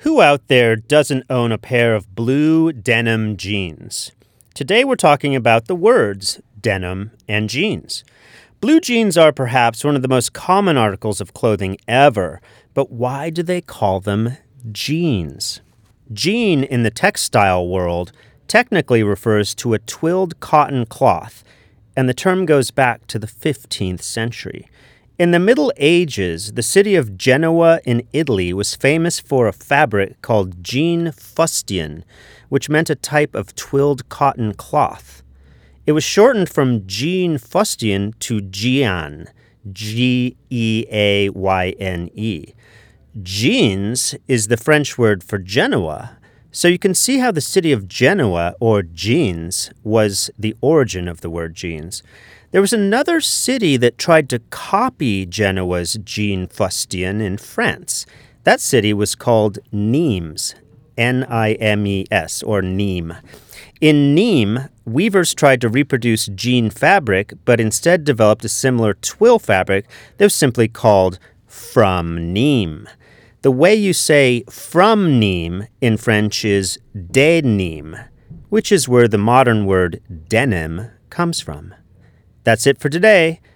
Who out there doesn't own a pair of blue denim jeans? Today we're talking about the words denim and jeans. Blue jeans are perhaps one of the most common articles of clothing ever, but why do they call them jeans? Jean in the textile world technically refers to a twilled cotton cloth, and the term goes back to the 15th century. In the Middle Ages, the city of Genoa in Italy was famous for a fabric called jean fustian, which meant a type of twilled cotton cloth. It was shortened from jean fustian to Gian, G E A Y N E. Jeans is the French word for Genoa, so you can see how the city of Genoa, or jeans, was the origin of the word jeans. There was another city that tried to copy Genoa's Jean Fustian in France. That city was called Nimes, N I M E S, or Nîmes. In Nîmes, weavers tried to reproduce jean fabric, but instead developed a similar twill fabric that was simply called from Nîmes. The way you say from Nîmes in French is de Nîmes, which is where the modern word denim comes from. That's it for today.